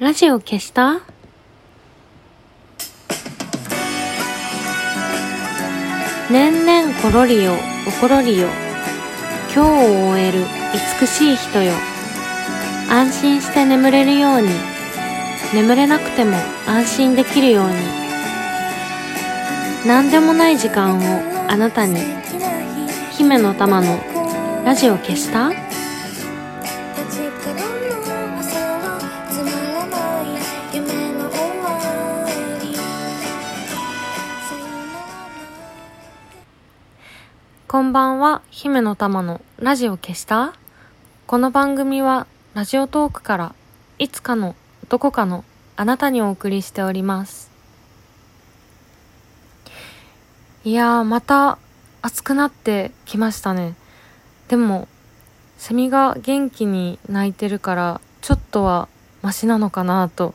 ラジオ消した？年々ころりよおころりよ。今日を終える美しい人よ。安心して眠れるように。眠れなくても安心できるように。何でもない時間をあなたに。姫の玉のラジオ消した？こんばんは、姫の玉のラジオ消した？この番組はラジオトークからいつかのどこかのあなたにお送りしております。いやー、また暑くなってきましたね。でも、セミが元気に鳴いてるから、ちょっとはマシなのかなと、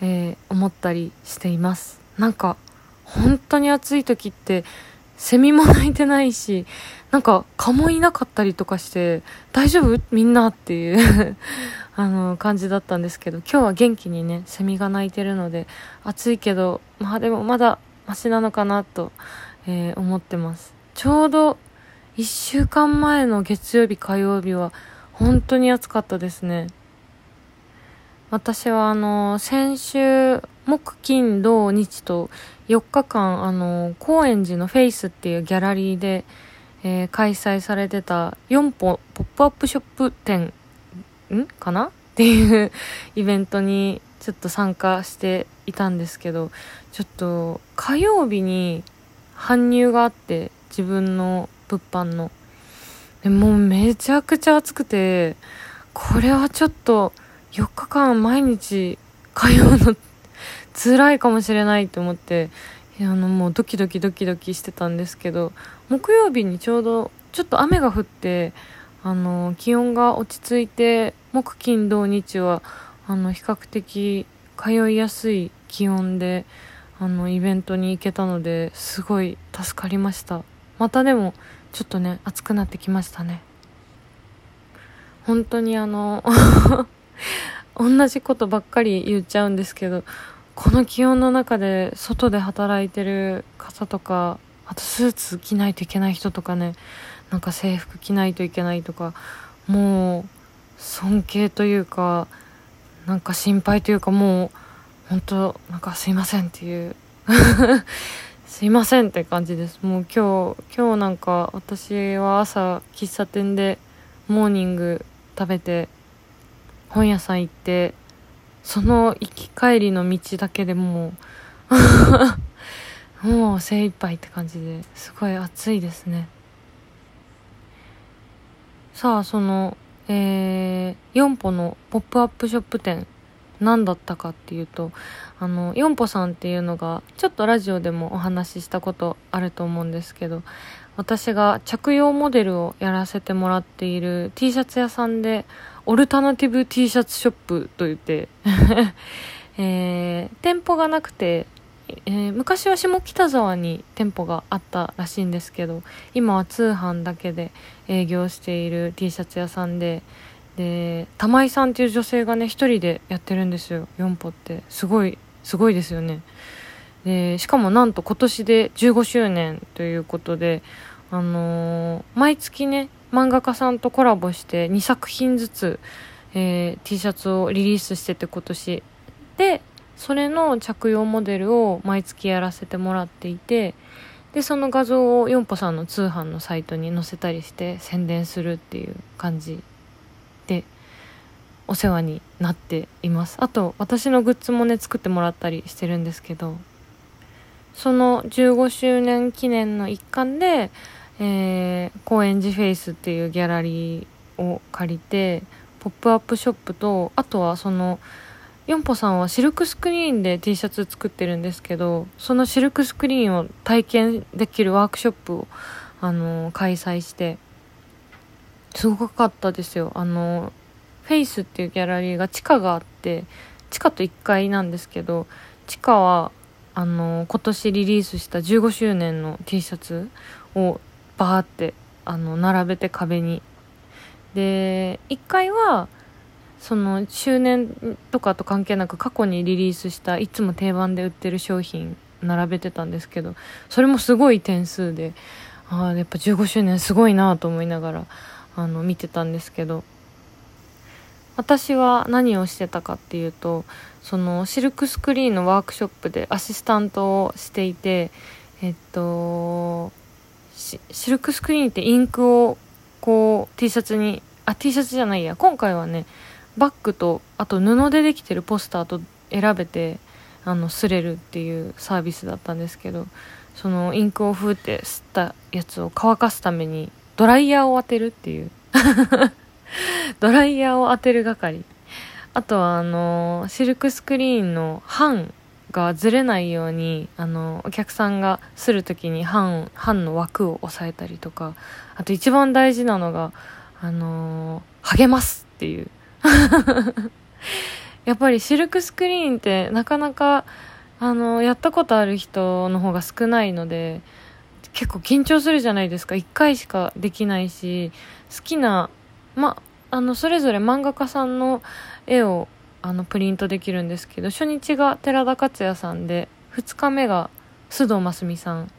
えー思ったりしています。なんか、本当に暑い時って、セミも鳴いてないし、なんか蚊もいなかったりとかして、大丈夫？みんなっていう あの、感じだったんですけど、今日は元気にね、セミが鳴いてるので、暑いけど、まあでもまだマシなのかなと、えー思ってます。ちょうど1週間前の月曜日火曜日は、本当に暑かったですね。私はあの、先週、木、金、土、日と4日間、あの、高円寺のフェイスっていうギャラリーで、えー開催されてた4歩ポップアップショップ展、ん？かな？っていう イベントにちょっと参加していたんですけど、ちょっと火曜日に搬入があって、自分の物販の。でもうめちゃくちゃ暑くて、これはちょっと4日間毎日通うの辛いかもしれないと思って、あのもうドキドキドキドキしてたんですけど、木曜日にちょうどちょっと雨が降って、あの、気温が落ち着いて、木金土日は、あの、比較的通いやすい気温で、あの、イベントに行けたので、すごい助かりました。またでも、ちょっとね、暑くなってきましたね。本当にあの、同じことばっかり言っちゃうんですけど、この気温の中で外で働いてる方とか、あとスーツ着ないといけない人とかね、なんか制服着ないといけないとか、もう尊敬というか、なんか心配というかもう、本当なんかすいませんっていう、すいませんって感じです。もう今日、今日なんか私は朝喫茶店でモーニング食べて、本屋さん行って、その行き帰りの道だけでもう、もう精一杯って感じですごい暑いですね。さあ、その、えー、4歩のポップアップショップ店、何だったかっていうと、あの、4歩さんっていうのが、ちょっとラジオでもお話ししたことあると思うんですけど、私が着用モデルをやらせてもらっている T シャツ屋さんで、オルタナティブ T シャツショップと言って、えー店舗がなくて、えー昔は下北沢に店舗があったらしいんですけど今は通販だけで営業している T シャツ屋さんでで玉井さんっていう女性がね一人でやってるんですよ4歩って。すごいすごいですよね。でしかもなんと今年で15周年ということであのー毎月ね漫画家さんとコラボして2作品ずつ、えー T シャツをリリースしてて今年。でそれの着用モデルを毎月やらせてもらっていてでその画像をヨンポさんの通販のサイトに載せたりして宣伝するっていう感じお世話になっています。あと私のグッズもね作ってもらったりしてるんですけどその15周年記念の一環で、えー、高円寺フェイスっていうギャラリーを借りてポップアップショップとあとはそのヨンポさんはシルクスクリーンで T シャツ作ってるんですけどそのシルクスクリーンを体験できるワークショップを、あの開催してすごかったですよ。あのフェイスっていうギャラリーが地下があって地下と1階なんですけど地下はあの今年リリースした15周年の T シャツをバーってあの並べて壁に。で1階はその周年とかと関係なく過去にリリースしたいつも定番で売ってる商品並べてたんですけどそれもすごい点数でああやっぱ15周年すごいなと思いながらあの見てたんですけど私は何をしてたかっていうとそのシルクスクリーンのワークショップでアシスタントをしていてえっとシルクスクリーンってインクをこう T シャツにあ T シャツじゃないや今回はねバッグとあと布でできてるポスターと選べてあの擦れるっていうサービスだったんですけどそのインクをふーって吸ったやつを乾かすためにドライヤーを当てるっていう。ドライヤーを当てる係。あとはあのシルクスクリーンの版がずれないようにあのお客さんがする時に版版の枠を押さえたりとか。あと一番大事なのがあの励ますっていう。やっぱりシルクスクリーンってなかなかあのやったことある人の方が少ないので結構緊張するじゃないですか。1回しかできないし好きなまあのそれぞれ漫画家さんの絵をあのプリントできるんですけど初日が寺田克也さんで2日目が須藤真澄さん。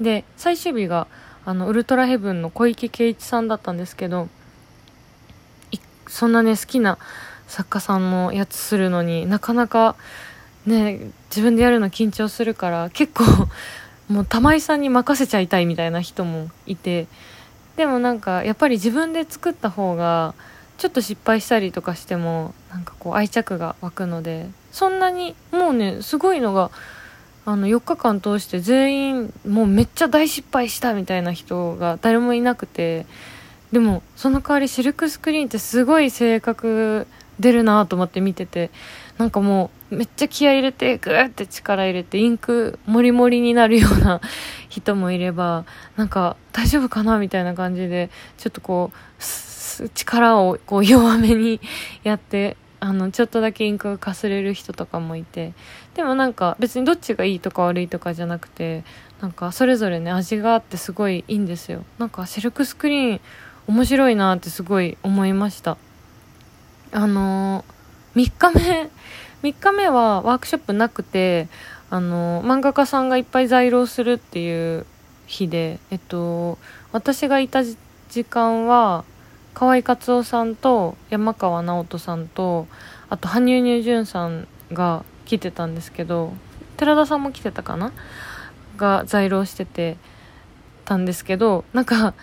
で最終日があのウルトラヘブンの小池圭一さんだったんですけどそんなね好きな作家さんのやつするのになかなかね自分でやるの緊張するから結構 もう玉井さんに任せちゃいたいみたいな人もいてでもなんかやっぱり自分で作った方がちょっと失敗したりとかしてもなんかこう愛着が湧くのでそんなにもうねすごいのがあの4日間通して全員もうめっちゃ大失敗したみたいな人が誰もいなくてでもその代わりシルクスクリーンってすごい性格出るなと思って見ててなんかもうめっちゃ気合入れてグーって力入れてインクもりもりになるような 人もいればなんか大丈夫かなみたいな感じでちょっとこう力をこう弱めに やってあのちょっとだけインクがかすれる人とかもいてでもなんか別にどっちがいいとか悪いとかじゃなくてなんかそれぞれね味があってすごいいいんですよ。なんかシルクスクリーン面白いなってすごい思いました。あのー、3日目3日目はワークショップなくてあの、漫画家さんがいっぱい在労するっていう日でえっと私がいた時間は河合克夫さんと山川直人さんとあと羽生結弦さんが来てたんですけど寺田さんも来てたかな？が在労しててたんですけどなんか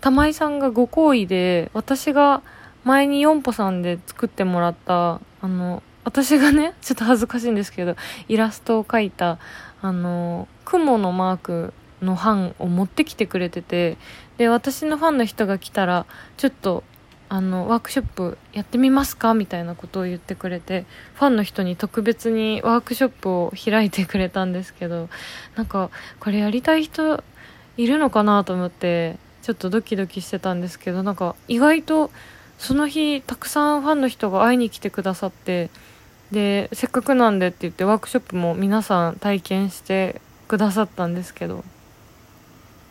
玉井さんがご好意で私が前にヨンポさんで作ってもらったあの私がね ちょっと恥ずかしいんですけどイラストを描いたあの雲のマークの版を持ってきてくれててで私のファンの人が来たらちょっとあのワークショップやってみますかみたいなことを言ってくれてファンの人に特別にワークショップを開いてくれたんですけどなんかこれやりたい人いるのかなと思ってちょっとドキドキしてたんですけどなんか意外とその日たくさんファンの人が会いに来てくださってでせっかくなんでって言ってワークショップも皆さん体験してくださったんですけど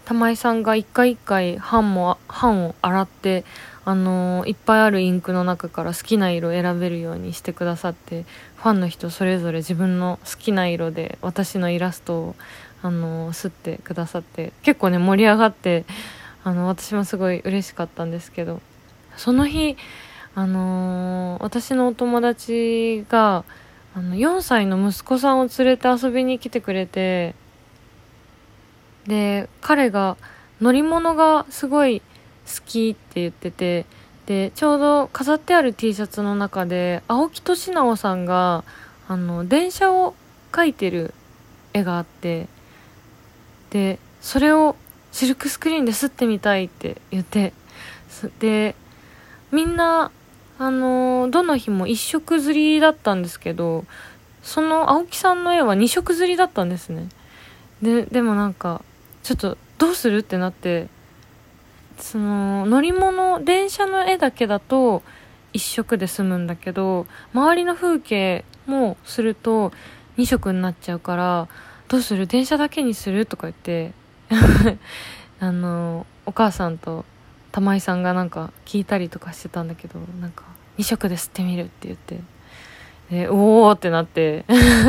玉井さんが一回一回版も版を洗ってあのー、いっぱいあるインクの中から好きな色を選べるようにしてくださってファンの人それぞれ自分の好きな色で私のイラストを、あのー、刷ってくださって結構ね盛り上がってあの私もすごい嬉しかったんですけどその日あのー、私のお友達があの4歳の息子さんを連れて遊びに来てくれてで彼が乗り物がすごい好きって言っててでちょうど飾ってある T シャツの中で青木俊直さんがあの電車を描いてる絵があってでそれをシルクスクリーンで吸ってみたいって言ってでみんなあのー、どの日も1色刷りだったんですけどその青木さんの絵は2色刷りだったんですね。ででもなんかちょっとどうするってなってその乗り物電車の絵だけだと1色で済むんだけど周りの風景もすると2色になっちゃうからどうする？電車だけにする？とか言って あのお母さんと玉井さんがなんか聞いたりとかしてたんだけどなんか2色で吸ってみるって言って。でおおってなって。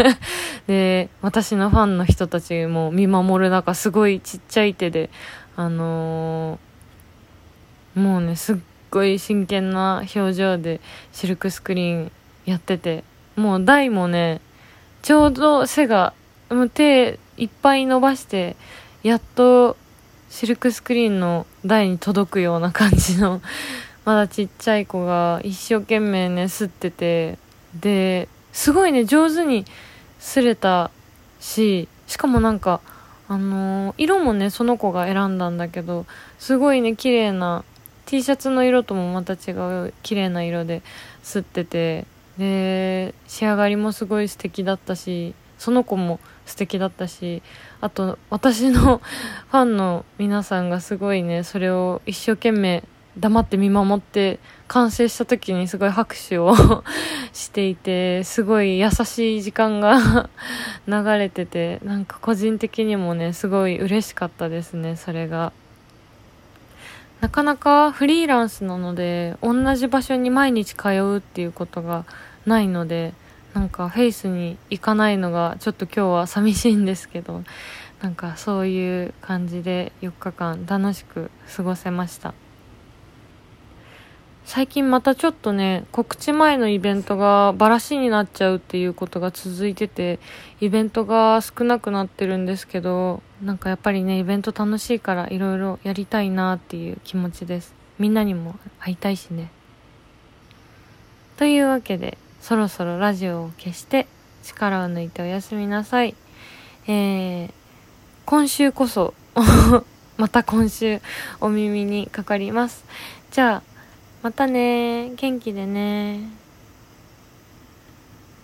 で私のファンの人たちも見守る中すごいちっちゃい手であのー、もうねすっごい真剣な表情でシルクスクリーンやってて。もう台もねちょうど背がもう手いっぱい伸ばしてやっとシルクスクリーンの台に届くような感じの まだちっちゃい子が一生懸命ね吸ってて。ですごいね上手に擦れたししかもなんかあのー、色もねその子が選んだんだけどすごいね綺麗な T シャツの色ともまた違う綺麗な色で吸ってて。で仕上がりもすごい素敵だったしその子も素敵だったしあと私の ファンの皆さんがすごいねそれを一生懸命黙って見守って完成した時にすごい拍手を していてすごい優しい時間が 流れててなんか個人的にもねすごい嬉しかったですねそれが。なかなかフリーランスなので同じ場所に毎日通うっていうことがないのでなんかフェイスに行かないのがちょっと今日は寂しいんですけどなんかそういう感じで4日間楽しく過ごせました。最近またちょっとね告知前のイベントがバラシになっちゃうっていうことが続いててイベントが少なくなってるんですけどなんかやっぱりねイベント楽しいからいろいろやりたいなっていう気持ちです。みんなにも会いたいしね。というわけでそろそろラジオを消して力を抜いておやすみなさい。えー、今週こそ また今週お耳にかかります。じゃあまたね元気でね